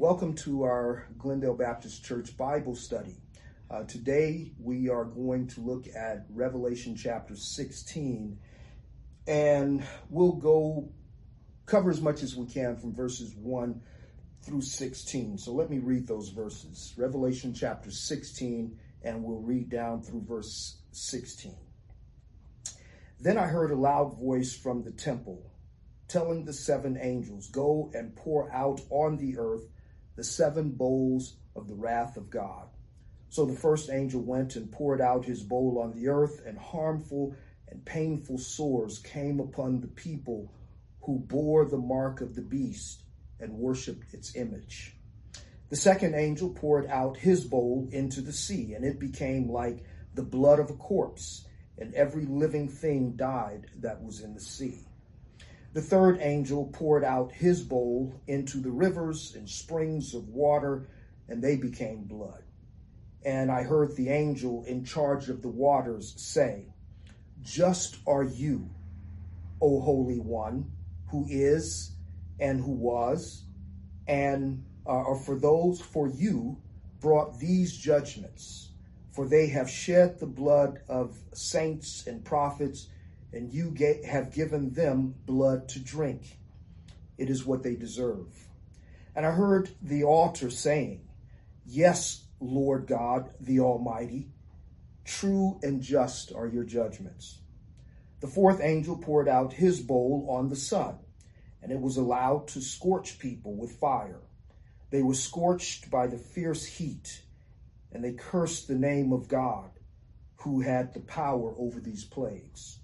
Welcome to our Glendale Baptist Church Bible study. Uh, today we are going to look at Revelation chapter 16 and we'll go cover as much as we can from verses 1 through 16. So let me read those verses. Revelation chapter 16 and we'll read down through verse 16. Then I heard a loud voice from the temple telling the seven angels, Go and pour out on the earth the seven bowls of the wrath of God. So the first angel went and poured out his bowl on the earth, and harmful and painful sores came upon the people who bore the mark of the beast and worshiped its image. The second angel poured out his bowl into the sea, and it became like the blood of a corpse, and every living thing died that was in the sea. The third angel poured out his bowl into the rivers and springs of water, and they became blood. And I heard the angel in charge of the waters say, Just are you, O Holy One, who is and who was, and uh, or for those for you brought these judgments, for they have shed the blood of saints and prophets and you have given them blood to drink. It is what they deserve. And I heard the altar saying, Yes, Lord God, the Almighty, true and just are your judgments. The fourth angel poured out his bowl on the sun, and it was allowed to scorch people with fire. They were scorched by the fierce heat, and they cursed the name of God, who had the power over these plagues.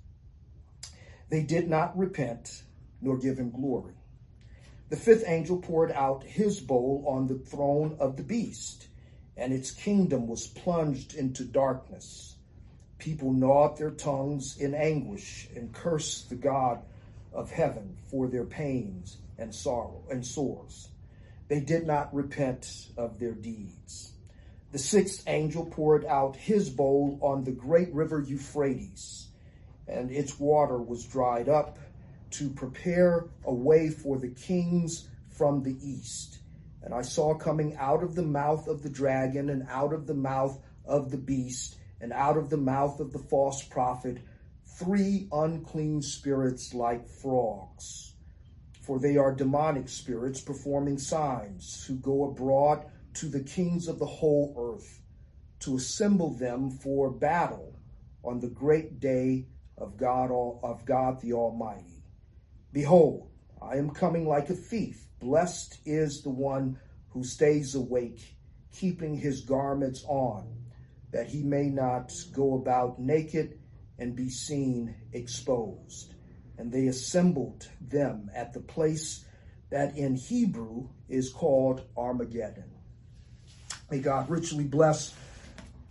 They did not repent nor give him glory. The fifth angel poured out his bowl on the throne of the beast, and its kingdom was plunged into darkness. People gnawed their tongues in anguish and cursed the God of heaven for their pains and sorrow and sores. They did not repent of their deeds. The sixth angel poured out his bowl on the great river Euphrates and its water was dried up to prepare a way for the kings from the east. And I saw coming out of the mouth of the dragon and out of the mouth of the beast and out of the mouth of the false prophet three unclean spirits like frogs. For they are demonic spirits performing signs who go abroad to the kings of the whole earth to assemble them for battle on the great day of God, of God the Almighty. Behold, I am coming like a thief. Blessed is the one who stays awake, keeping his garments on, that he may not go about naked and be seen exposed. And they assembled them at the place that in Hebrew is called Armageddon. May God richly bless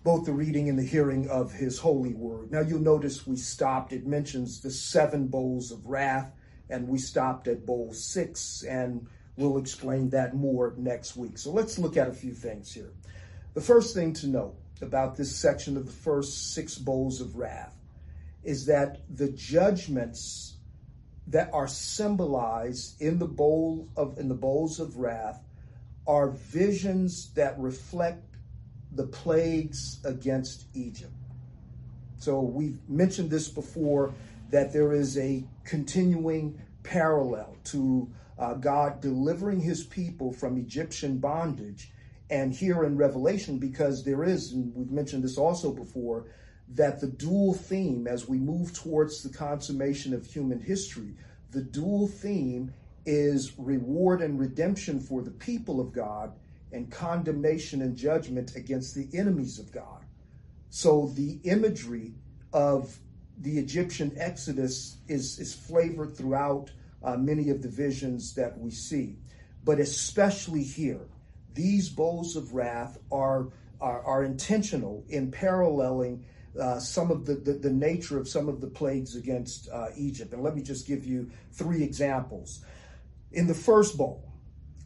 both the reading and the hearing of his holy word. Now you'll notice we stopped, it mentions the seven bowls of wrath, and we stopped at bowl six, and we'll explain that more next week. So let's look at a few things here. The first thing to note about this section of the first six bowls of wrath is that the judgments that are symbolized in the bowl of in the bowls of wrath are visions that reflect the plagues against Egypt. So we've mentioned this before that there is a continuing parallel to uh, God delivering his people from Egyptian bondage. And here in Revelation, because there is, and we've mentioned this also before, that the dual theme as we move towards the consummation of human history, the dual theme is reward and redemption for the people of God and condemnation and judgment against the enemies of God. So the imagery of the Egyptian Exodus is, is flavored throughout uh, many of the visions that we see. But especially here, these bowls of wrath are, are, are intentional in paralleling uh, some of the, the, the, nature of some of the plagues against uh, Egypt. And let me just give you three examples. In the first bowl,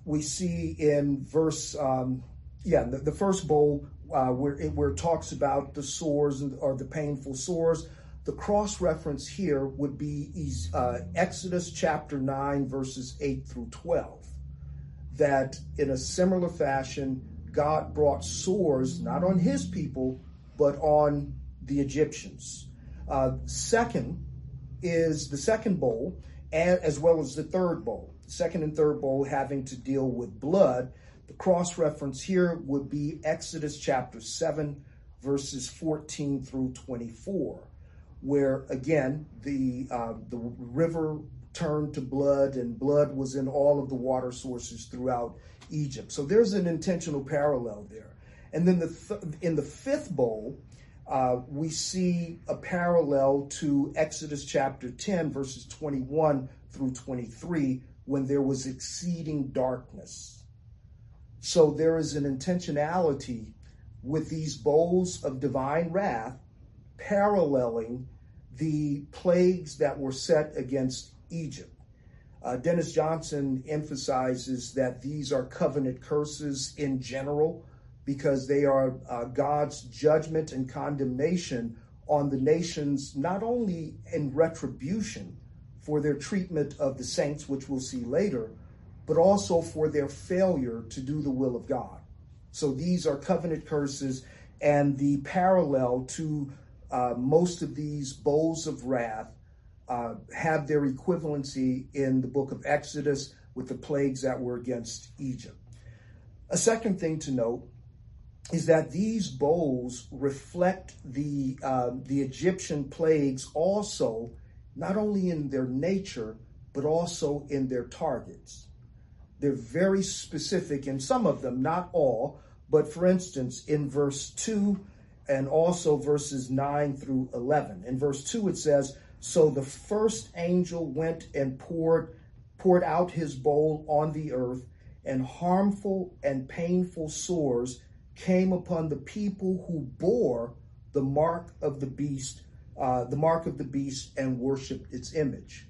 we see in verse, um, yeah, the, the, first bowl uh, where it, where it talks about the sores or the painful sores. The cross reference here would be uh, Exodus chapter 9, verses 8 through 12. that in a similar fashion, God brought sores not on his people, but on the Egyptians. Uh, second is the second bowl, as well as the third bowl. Second and third bowl having to deal with blood. The cross reference here would be Exodus chapter 7, verses 14 through 24, where again the uh, the river turned to blood and blood was in all of the water sources throughout Egypt. So there's an intentional parallel there. And then the th- in the fifth bowl, uh, we see a parallel to Exodus chapter 10, verses 21 through 23, when there was exceeding darkness. So there is an intentionality with these bowls of divine wrath paralleling the plagues that were set against Egypt. Uh, Dennis Johnson emphasizes that these are covenant curses in general because they are uh, God's judgment and condemnation on the nations, not only in retribution for their treatment of the saints, which we'll see later, but also for their failure to do the will of God. So these are covenant curses, and the parallel to uh, most of these bowls of wrath uh, have their equivalency in the book of Exodus with the plagues that were against Egypt. A second thing to note is that these bowls reflect the uh, the Egyptian plagues also, not only in their nature but also in their targets. They're very specific in some of them, not all. But for instance, in verse two and also verses nine through eleven. In verse two, it says so the first angel went and poured poured out his bowl on the earth, and harmful and painful sores came upon the people who bore the mark of the beast, uh, the mark of the beast, and worshipped its image.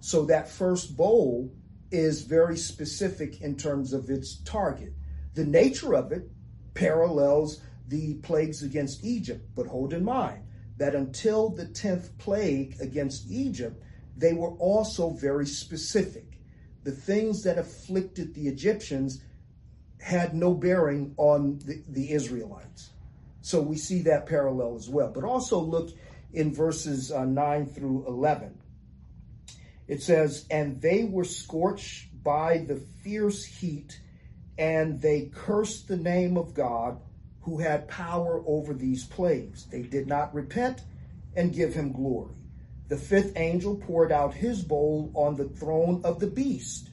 So that first bowl is very specific in terms of its target. The nature of it parallels the plagues against Egypt, but hold in mind that until the 10th plague against Egypt, they were also very specific. The things that afflicted the Egyptians had no bearing on the, the Israelites. So we see that parallel as well. But also look in verses uh, 9 through 11. It says, And they were scorched by the fierce heat, and they cursed the name of God who had power over these plagues. They did not repent and give him glory. The fifth angel poured out his bowl on the throne of the beast,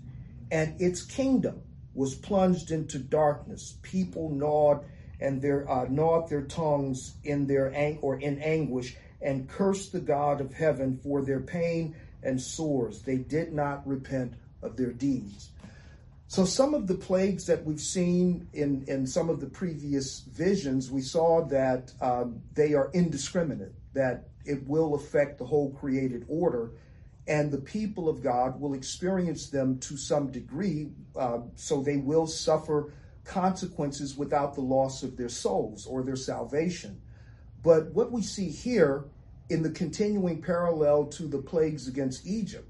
and its kingdom was plunged into darkness. People gnawed and their uh, gnawed their tongues in their ang- or in anguish and cursed the God of heaven for their pain and sores. They did not repent of their deeds. So some of the plagues that we've seen in, in some of the previous visions, we saw that um, they are indiscriminate, that it will affect the whole created order, and the people of God will experience them to some degree, uh, so they will suffer consequences without the loss of their souls or their salvation. But what we see here in the continuing parallel to the plagues against Egypt,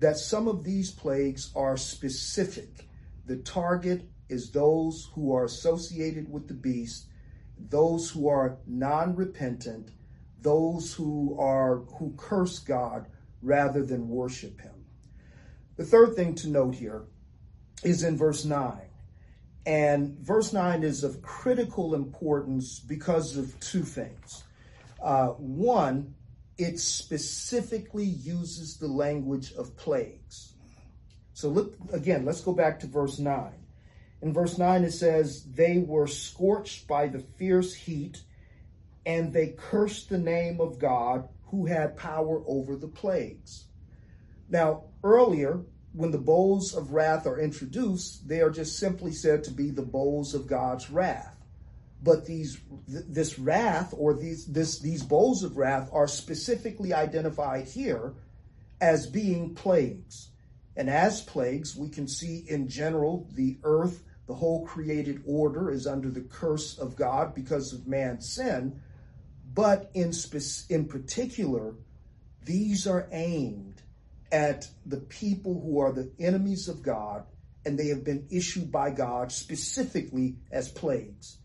that some of these plagues are specific the target is those who are associated with the beast, those who are non-repentant, those who are who curse God rather than worship him. The third thing to note here is in verse 9. And verse 9 is of critical importance because of two things. Uh, one, it specifically uses the language of plagues. So look again, let's go back to verse 9. In verse 9, it says, They were scorched by the fierce heat, and they cursed the name of God who had power over the plagues. Now, earlier, when the bowls of wrath are introduced, they are just simply said to be the bowls of God's wrath. But these, th- this wrath or these, this, these bowls of wrath are specifically identified here as being plagues. And as plagues, we can see in general the earth, the whole created order is under the curse of God because of man's sin. But in, spe- in particular, these are aimed at the people who are the enemies of God and they have been issued by God specifically as plagues.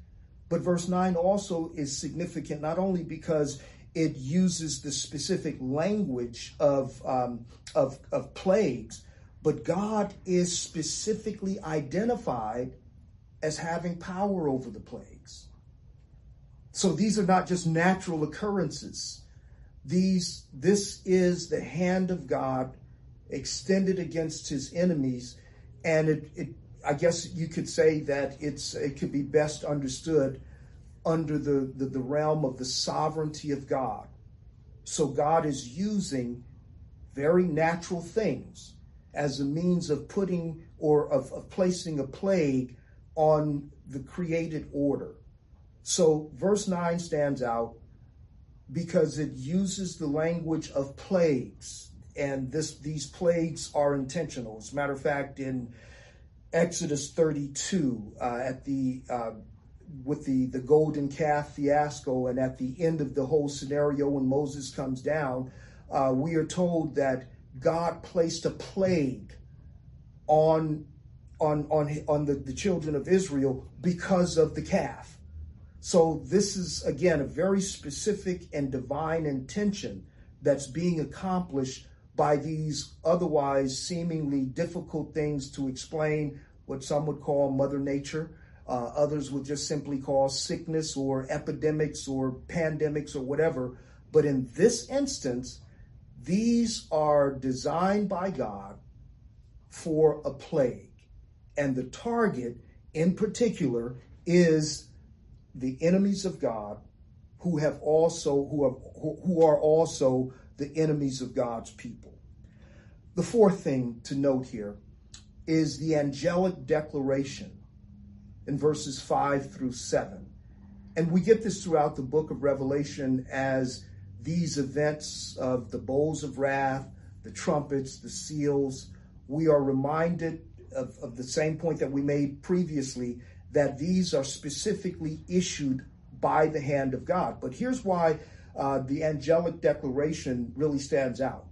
But verse 9 also is significant not only because it uses the specific language of, um, of, of plagues, but God is specifically identified as having power over the plagues. So these are not just natural occurrences. These, this is the hand of God extended against his enemies. And it, it I guess you could say that it's, it could be best understood under the, the, the realm of the sovereignty of God. So God is using very natural things as a means of putting or of, of placing a plague on the created order. So verse 9 stands out because it uses the language of plagues, and this these plagues are intentional. As a matter of fact, in Exodus 32, uh, at the uh, with the the golden calf fiasco, and at the end of the whole scenario when Moses comes down, uh, we are told that God placed a plague on on on on the, the children of Israel because of the calf. So this is again a very specific and divine intention that's being accomplished by these otherwise seemingly difficult things to explain what some would call mother nature. Uh, others would just simply call sickness or epidemics or pandemics or whatever. But in this instance these are designed by god for a plague. And the target in particular is the enemies of God who have also who have who are also the enemies of God's people. The fourth thing to note here is the angelic declaration in verses 5 through 7. And we get this throughout the book of Revelation as these events of the bowls of wrath, the trumpets, the seals. We are reminded of, of the same point that we made previously that these are specifically issued by the hand of God. But here's why uh, the angelic declaration really stands out.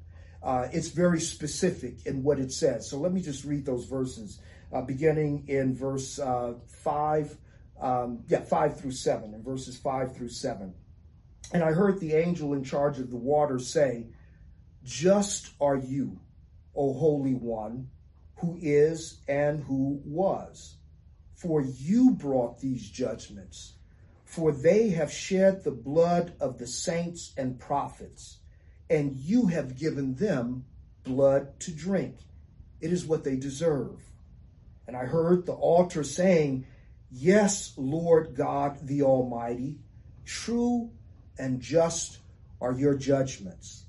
Uh, it's very specific in what it says. So let me just read those verses, uh, beginning in verse uh, 5, um, yeah, 5 through 7, in verses 5 through 7. And I heard the angel in charge of the water say, Just are you, O Holy One, who is and who was for you brought these judgments, for they have shed the blood of the saints and prophets, and you have given them blood to drink. It is what they deserve. And I heard the altar saying, Yes, Lord God the Almighty, true and just are your judgments.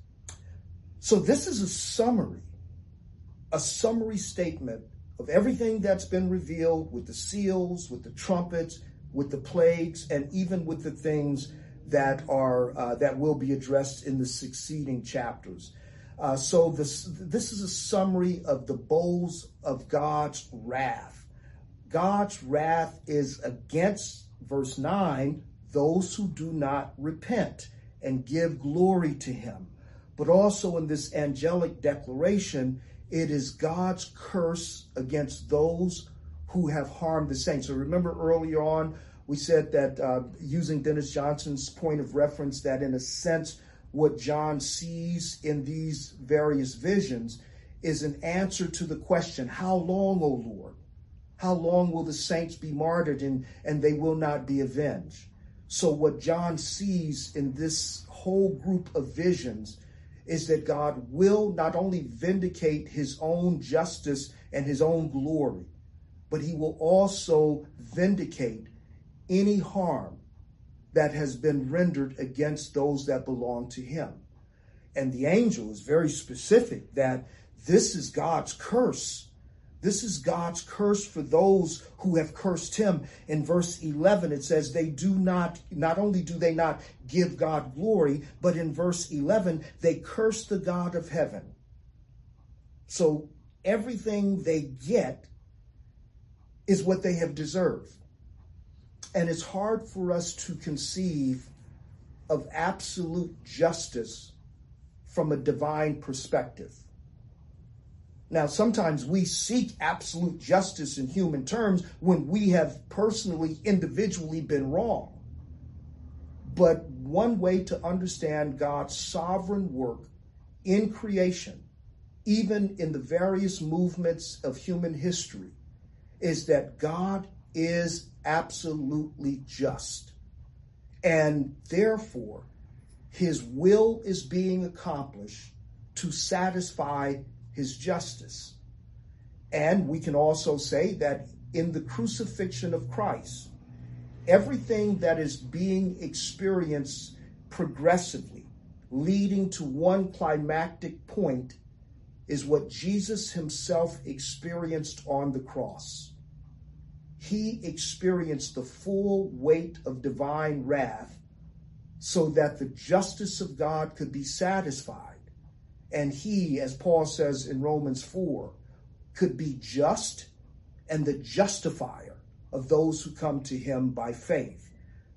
So this is a summary, a summary statement of everything that's been revealed with the seals, with the trumpets, with the plagues, and even with the things that are uh, that will be addressed in the succeeding chapters. Uh, so this this is a summary of the bowls of God's wrath. God's wrath is against verse nine those who do not repent and give glory to Him. But also in this angelic declaration, it is God's curse against those who have harmed the saints. So remember earlier on, we said that uh, using Dennis Johnson's point of reference, that in a sense, what John sees in these various visions is an answer to the question, How long, O Lord? How long will the saints be martyred and, and they will not be avenged? So, what John sees in this whole group of visions is that God will not only vindicate his own justice and his own glory, but he will also vindicate any harm that has been rendered against those that belong to him. And the angel is very specific that this is God's curse this is God's curse for those who have cursed him. In verse 11, it says, they do not, not only do they not give God glory, but in verse 11, they curse the God of heaven. So everything they get is what they have deserved. And it's hard for us to conceive of absolute justice from a divine perspective. Now, sometimes we seek absolute justice in human terms when we have personally, individually been wrong. But one way to understand God's sovereign work in creation, even in the various movements of human history, is that God is absolutely just. And therefore, his will is being accomplished to satisfy his justice. And we can also say that in the crucifixion of Christ, everything that is being experienced progressively, leading to one climactic point, is what Jesus himself experienced on the cross. He experienced the full weight of divine wrath so that the justice of God could be satisfied. And he, as Paul says in Romans 4, could be just and the justifier of those who come to him by faith.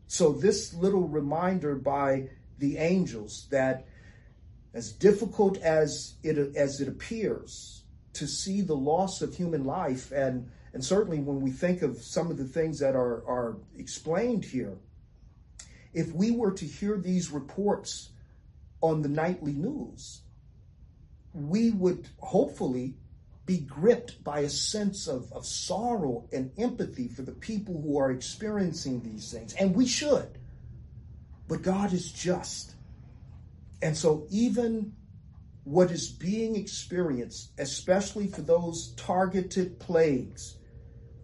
So, this little reminder by the angels that as difficult as it, as it appears to see the loss of human life, and, and certainly when we think of some of the things that are, are explained here, if we were to hear these reports on the nightly news, we would hopefully be gripped by a sense of, of sorrow and empathy for the people who are experiencing these things. And we should. But God is just. And so, even what is being experienced, especially for those targeted plagues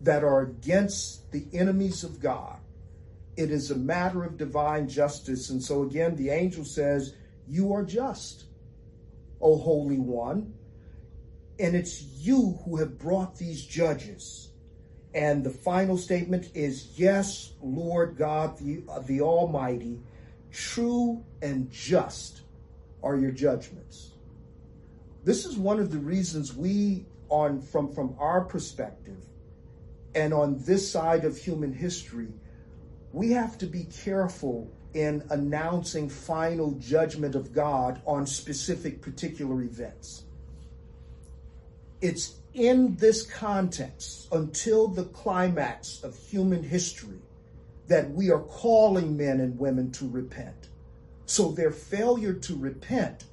that are against the enemies of God, it is a matter of divine justice. And so, again, the angel says, You are just, O Holy One. And it's you who have brought these judges. And the final statement is, Yes, Lord God, the, uh, the Almighty, true and just are your judgments. This is one of the reasons we, on from, from our perspective, and on this side of human history, we have to be careful in announcing final judgment of God on specific particular events. It's in this context, until the climax of human history, that we are calling men and women to repent. So their failure to repent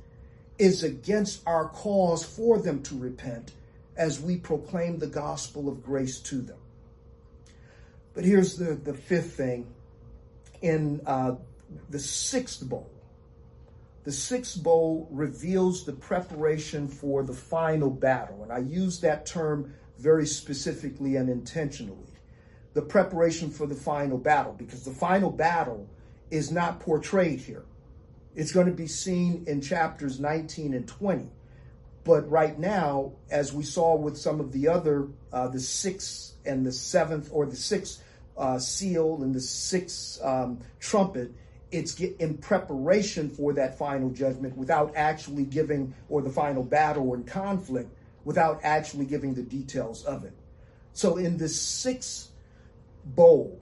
is against our cause for them to repent as we proclaim the gospel of grace to them. But here's the, the fifth thing in uh, the sixth bowl. The sixth bowl reveals the preparation for the final battle. And I use that term very specifically and intentionally. The preparation for the final battle, because the final battle is not portrayed here. It's going to be seen in chapters 19 and 20. But right now, as we saw with some of the other, uh, the sixth and the seventh, or the sixth uh, seal and the sixth um, trumpet, it's in preparation for that final judgment without actually giving, or the final battle and conflict, without actually giving the details of it. So in this sixth bowl,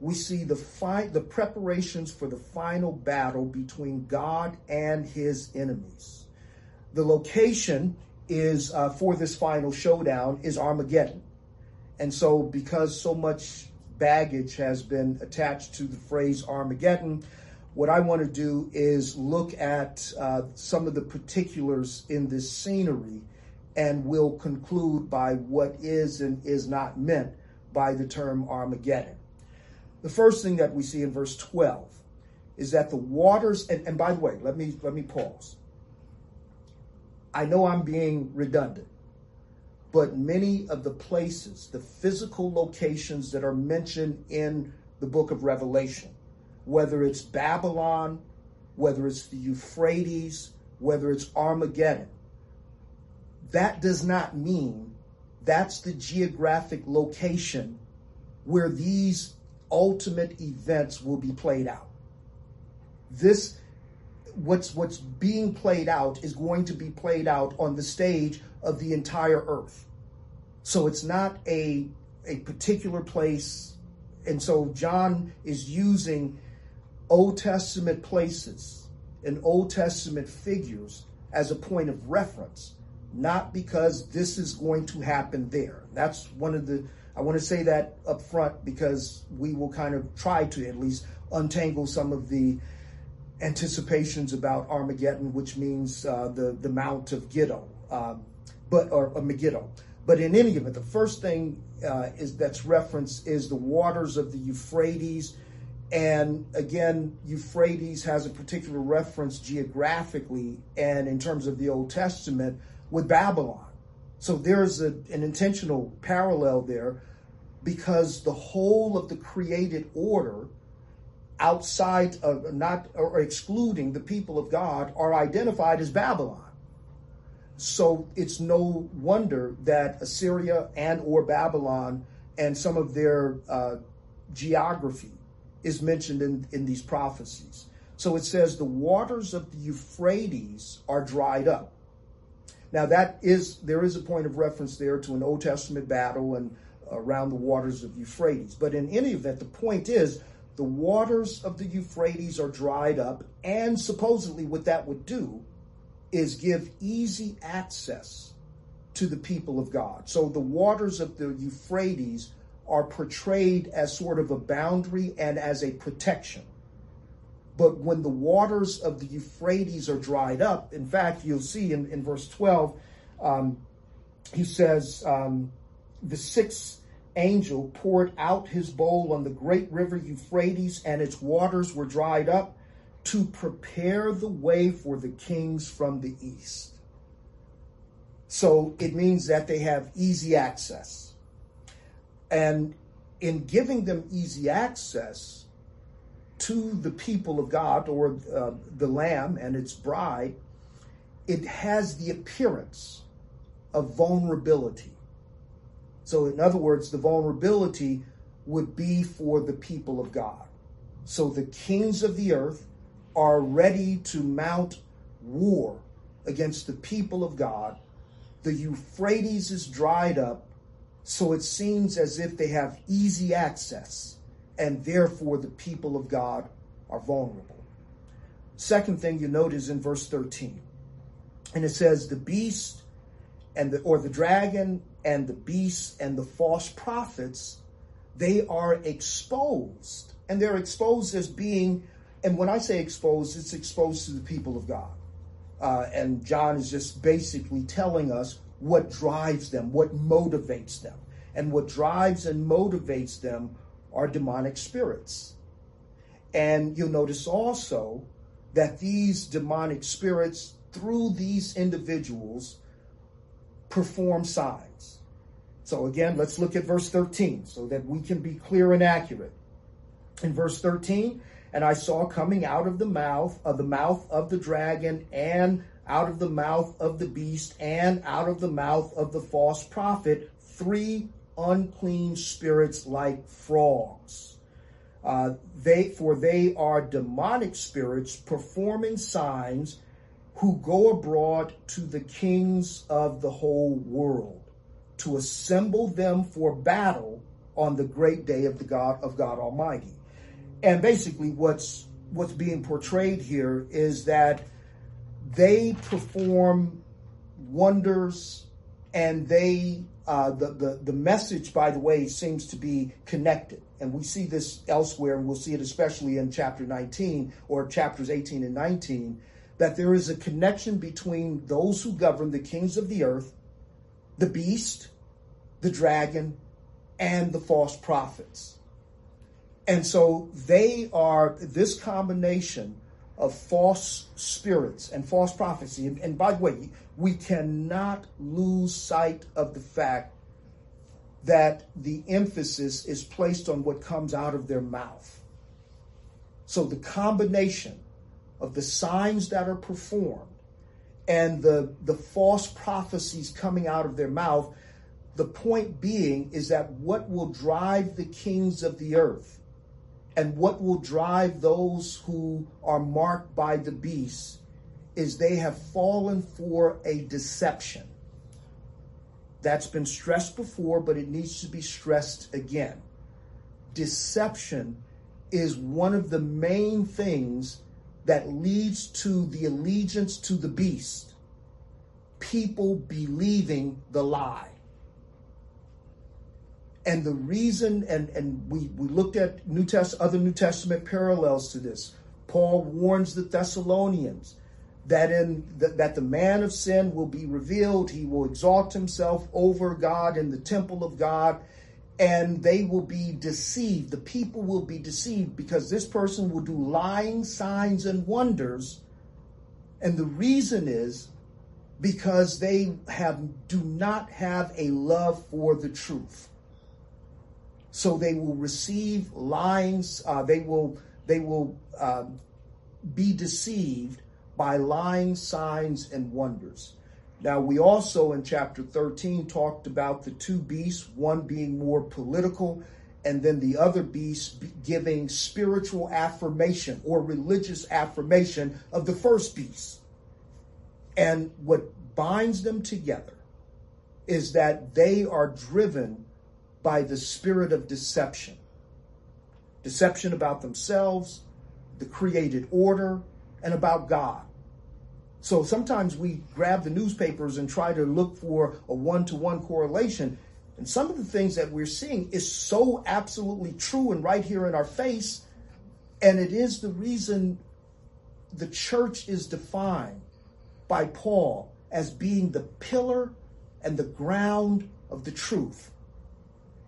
we see the fi- the preparations for the final battle between God and his enemies. The location is uh, for this final showdown is Armageddon. And so because so much baggage has been attached to the phrase Armageddon. What I want to do is look at uh, some of the particulars in this scenery and we'll conclude by what is and is not meant by the term Armageddon. The first thing that we see in verse 12 is that the waters, and, and by the way, let me let me pause. I know I'm being redundant but many of the places, the physical locations that are mentioned in the book of Revelation, whether it's Babylon, whether it's the Euphrates, whether it's Armageddon, that does not mean that's the geographic location where these ultimate events will be played out. This what's what's being played out is going to be played out on the stage of the entire earth. So it's not a a particular place. And so John is using Old Testament places and Old Testament figures as a point of reference. not because this is going to happen there. That's one of the, I want to say that up front because we will kind of try to at least untangle some of the anticipations about Armageddon, which means uh, the, the Mount of Giddo, um, but, or, or Megiddo. But in any event, the first thing uh, is that's referenced is the waters of the Euphrates. And again, Euphrates has a particular reference geographically and in terms of the Old Testament with Babylon. So there's a, an intentional parallel there because the whole of the created order outside of not or excluding the people of God are identified as Babylon. So it's no wonder that Assyria and or Babylon and some of their uh, geography is mentioned in, in these prophecies. So it says the waters of the Euphrates are dried up. Now that is there is a point of reference there to an Old Testament battle and around the waters of Euphrates. But in any event, the point is the waters of the Euphrates are dried up, and supposedly what that would do is give easy access to the people of God. So the waters of the Euphrates are portrayed as sort of a boundary and as a protection. But when the waters of the Euphrates are dried up, in fact, you'll see in, in verse 12, um, he says, um, the sixth angel poured out his bowl on the great river Euphrates, and its waters were dried up to prepare the way for the kings from the east. So it means that they have easy access. And in giving them easy access to the people of God or uh, the Lamb and its bride, it has the appearance of vulnerability. So, in other words, the vulnerability would be for the people of God. So the kings of the earth are ready to mount war against the people of God. The Euphrates is dried up, so it seems as if they have easy access, and therefore the people of God are vulnerable. Second thing you note is in verse 13. And it says, The beast and the or the dragon and the beast and the false prophets, they are exposed. And they're exposed as being and when I say exposed, it's exposed to the people of God. Uh, and John is just basically telling us what drives them, what motivates them. And what drives and motivates them are demonic spirits. And you'll notice also that these demonic spirits, through these individuals, perform signs. So again, let's look at verse 13 so that we can be clear and accurate. In verse 13, and I saw coming out of the mouth of the mouth of the dragon and out of the mouth of the beast and out of the mouth of the false prophet three unclean spirits like frogs. Uh, they for they are demonic spirits performing signs who go abroad to the kings of the whole world to assemble them for battle on the great day of the God of God Almighty and basically what's what's being portrayed here is that they perform wonders and they uh, the, the the message by the way seems to be connected. And we see this elsewhere and we'll see it especially in chapter 19 or chapters 18 and 19 that there is a connection between those who govern the kings of the earth the beast the dragon and the false prophets. And so they are this combination of false spirits and false prophecy. And, and, by the way, we cannot lose sight of the fact that the emphasis is placed on what comes out of their mouth. So the combination of the signs that are performed and the, the false prophecies coming out of their mouth, the point being is that what will drive the kings of the earth and what will drive those who are marked by the beast is they have fallen for a deception. That's been stressed before, but it needs to be stressed again. Deception is one of the main things that leads to the allegiance to the beast. people believing the lie. And the reason, and, and we, we looked at New Test, other New Testament parallels to this. Paul warns the Thessalonians that in the, that the man of sin will be revealed. He will exalt himself over God in the temple of God, and they will be deceived. The people will be deceived because this person will do lying signs and wonders. And the reason is because they have do not have a love for the truth. So they will receive lying. Uh, they will they will uh, be deceived by lying signs and wonders. Now, we also in chapter 13 talked about the two beasts, one being more political, and then the other beast giving spiritual affirmation or religious affirmation of the first beast. And what binds them together is that they are driven by the spirit of deception deception about themselves, the created order, and about God. So sometimes we grab the newspapers and try to look for a one to one correlation. And some of the things that we're seeing is so absolutely true and right here in our face. And it is the reason the church is defined by Paul as being the pillar and the ground of the truth.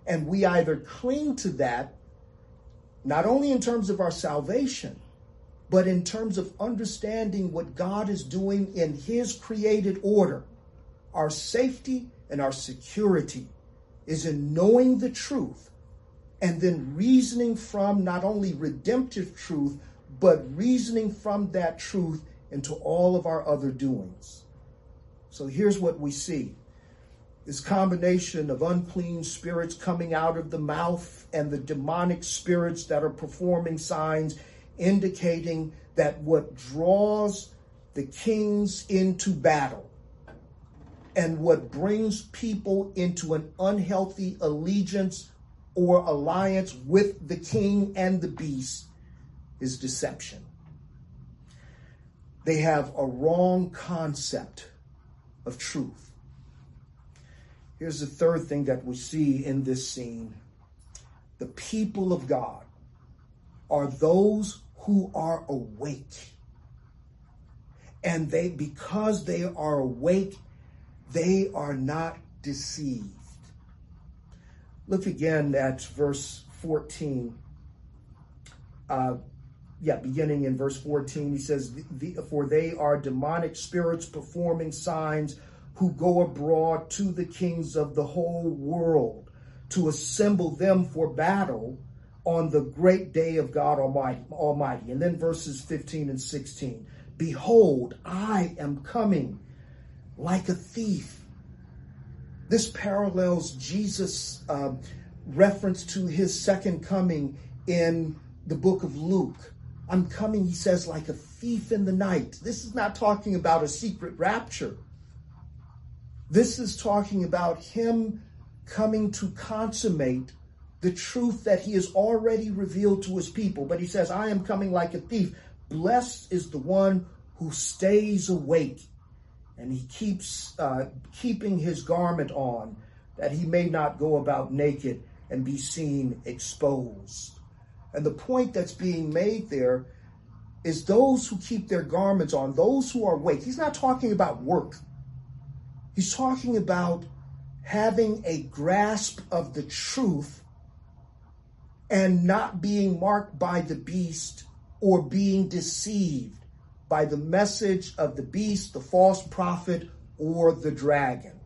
And we either cling to that, not only in terms of our salvation, but in terms of understanding what God is doing in His created order. Our safety and our security is in knowing the truth and then reasoning from not only redemptive truth, but reasoning from that truth into all of our other doings. So here's what we see this combination of unclean spirits coming out of the mouth and the demonic spirits that are performing signs indicating that what draws the kings into battle and what brings people into an unhealthy allegiance or alliance with the king and the beast is deception. They have a wrong concept of truth. Here's the third thing that we see in this scene the people of God are those who are awake. And they, because they are awake, they are not deceived. Look again at verse 14. Uh, yeah, beginning in verse 14, he says, For they are demonic spirits performing signs who go abroad to the kings of the whole world to assemble them for battle on the great day of God Almighty. And then verses 15 and 16. Behold, I am coming like a thief. This parallels Jesus' uh, reference to his second coming in the book of Luke. I'm coming, he says, like a thief in the night. This is not talking about a secret rapture. This is talking about him coming to consummate the truth that he has already revealed to his people. But he says, I am coming like a thief. Blessed is the one who stays awake and he keeps uh, keeping his garment on that he may not go about naked and be seen exposed. And the point that's being made there is those who keep their garments on, those who are awake. He's not talking about work. He's talking about having a grasp of the truth and not being marked by the beast or being deceived by the message of the beast, the false prophet, or the dragon.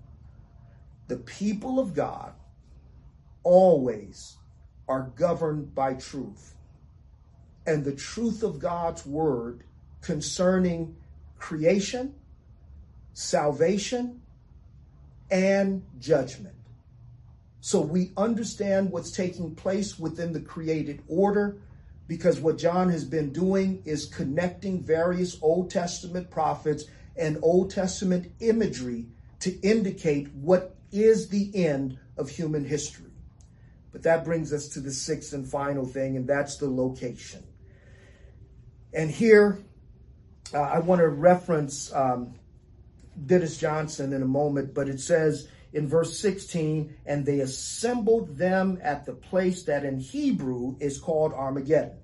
The people of God always are governed by truth. And the truth of God's word concerning creation, salvation, and judgment. So we understand what's taking place within the created order because what John has been doing is connecting various Old Testament prophets and Old Testament imagery to indicate what is the end of human history. But that brings us to the sixth and final thing, and that's the location. And here, uh, I want to reference um, Dennis Johnson in a moment, but it says in verse 16, and they assembled them at the place that in Hebrew is called Armageddon.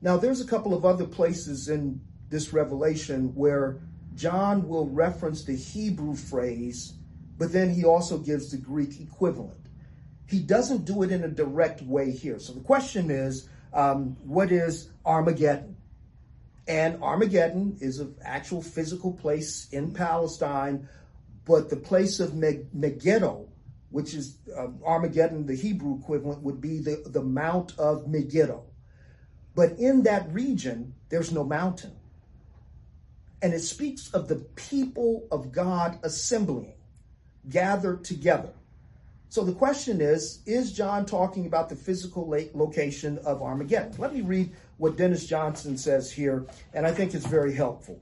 Now, there's a couple of other places in this revelation where John will reference the Hebrew phrase, but then he also gives the Greek equivalent. He doesn't do it in a direct way here. So the question is, um, what is Armageddon? And Armageddon is an actual physical place in Palestine, but the place of Megiddo, which is uh, Armageddon, the Hebrew equivalent, would be the, the Mount of Megiddo. But in that region, there's no mountain. And it speaks of the people of God assembling, gathered together. So the question is, is John talking about the physical location of Armageddon? Let me read what Dennis Johnson says here, and I think it's very helpful.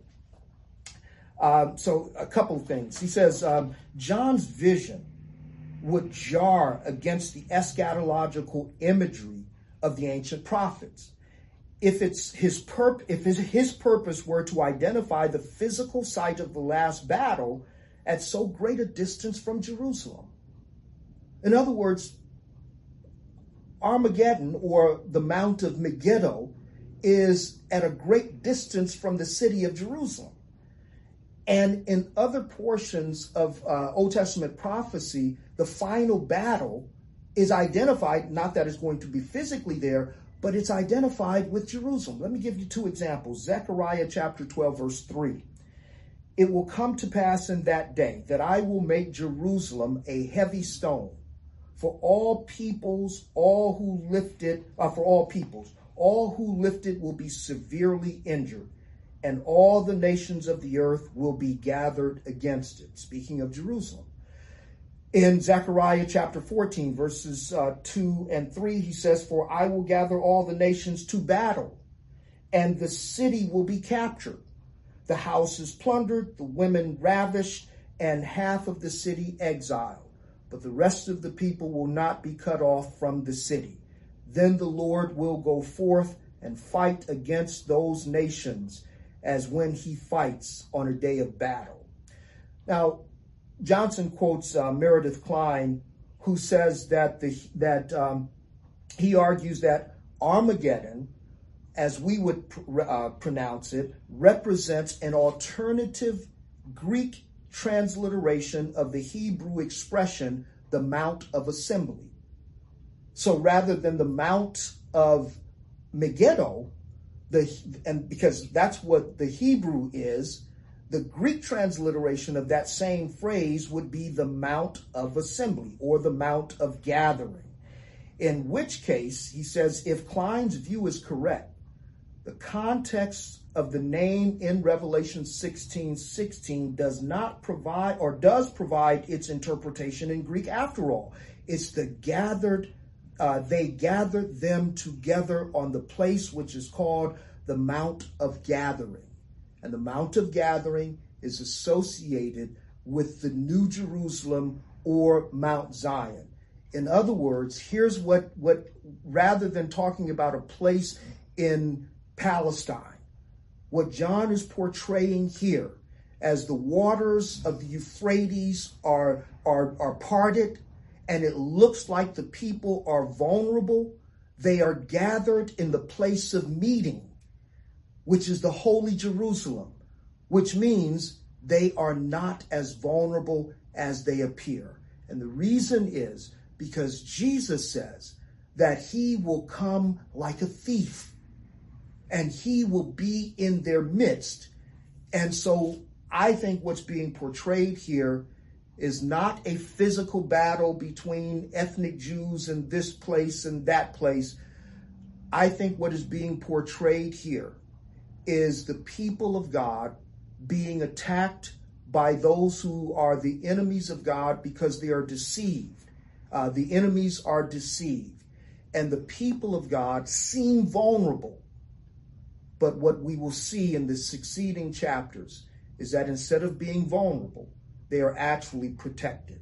Uh, so a couple things. He says, um, John's vision would jar against the eschatological imagery of the ancient prophets. If it's his purp- if his, his purpose were to identify the physical site of the last battle at so great a distance from Jerusalem. In other words, Armageddon or the Mount of Megiddo is at a great distance from the city of Jerusalem. And in other portions of uh, Old Testament prophecy, the final battle is identified, not that it's going to be physically there, but it's identified with Jerusalem. Let me give you two examples. Zechariah chapter 12, verse 3. It will come to pass in that day that I will make Jerusalem a heavy stone for all peoples, all who lift it, uh, for all peoples, all who lift it will be severely injured, and all the nations of the earth will be gathered against it. Speaking of Jerusalem. In Zechariah chapter 14, verses uh, 2 and 3, he says, For I will gather all the nations to battle, and the city will be captured. The houses plundered, the women ravished, and half of the city exiled. But the rest of the people will not be cut off from the city. Then the Lord will go forth and fight against those nations as when he fights on a day of battle. Now, Johnson quotes uh, Meredith Kline, who says that the that um, he argues that Armageddon, as we would uh, pronounce it, represents an alternative Greek transliteration of the Hebrew expression, the Mount of Assembly. So rather than the Mount of Megiddo, the and because that's what the Hebrew is, the Greek transliteration of that same phrase would be the Mount of Assembly or the Mount of Gathering. In which case, he says, if Kline's view is correct, the context of the name in Revelation 16 16 does not provide or does provide its interpretation in Greek after all. It's the gathered uh, they gathered them together on the place which is called the Mount of Gathering. And the Mount of Gathering is associated with the New Jerusalem or Mount Zion. In other words, here's what, what rather than talking about a place in Palestine, what John is portraying here as the waters of the Euphrates are, are, are parted and it looks like the people are vulnerable, they are gathered in the place of meeting, which is the Holy Jerusalem, which means they are not as vulnerable as they appear. And the reason is because Jesus says that he will come like a thief and he will be in their midst. And so I think what's being portrayed here is not a physical battle between ethnic Jews in this place and that place. I think what is being portrayed here is the people of God being attacked by those who are the enemies of God because they are deceived. Uh, the enemies are deceived. And the people of God seem vulnerable. But what we will see in the succeeding chapters is that instead of being vulnerable, they are actually protected.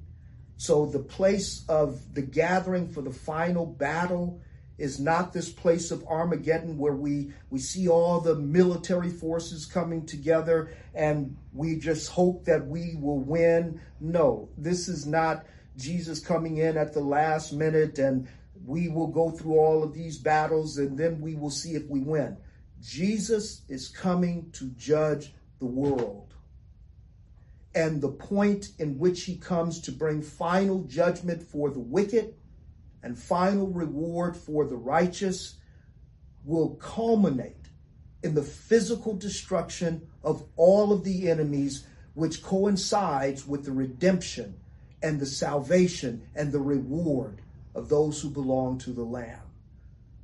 So the place of the gathering for the final battle is not this place of Armageddon where we, we see all the military forces coming together and we just hope that we will win. No, this is not Jesus coming in at the last minute and we will go through all of these battles and then we will see if we win. Jesus is coming to judge the world. And the point in which he comes to bring final judgment for the wicked and final reward for the righteous will culminate in the physical destruction of all of the enemies, which coincides with the redemption and the salvation and the reward of those who belong to the Lamb.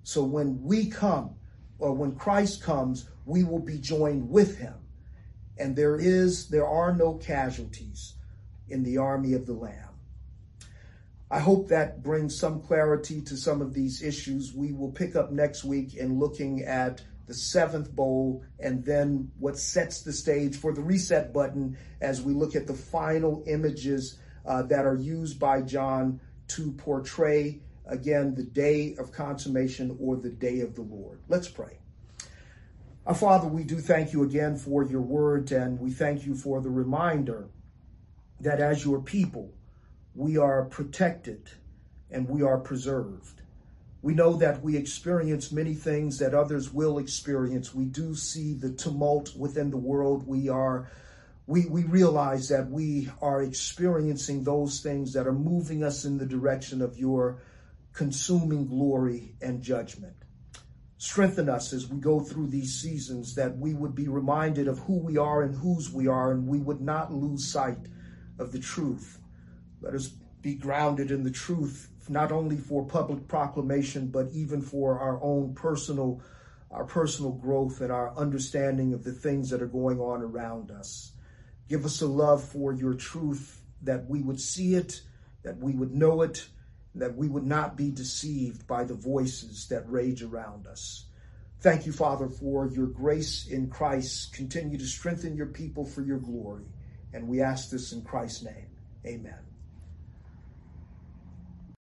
So when we come, or when Christ comes, we will be joined with him. And there is, there are no casualties in the army of the Lamb. I hope that brings some clarity to some of these issues. We will pick up next week in looking at the seventh bowl and then what sets the stage for the reset button as we look at the final images uh, that are used by John to portray, again, the day of consummation or the day of the Lord. Let's pray. Our Father, we do thank you again for your word, and we thank you for the reminder that as your people, we are protected and we are preserved. We know that we experience many things that others will experience. We do see the tumult within the world. We are we, we realize that we are experiencing those things that are moving us in the direction of your consuming glory and judgment. Strengthen us as we go through these seasons that we would be reminded of who we are and whose we are, and we would not lose sight of the truth let us be grounded in the truth, not only for public proclamation, but even for our own personal, our personal growth and our understanding of the things that are going on around us. Give us a love for your truth that we would see it, that we would know it, that we would not be deceived by the voices that rage around us. Thank you, Father, for your grace in Christ. Continue to strengthen your people for your glory. And we ask this in Christ's name. Amen.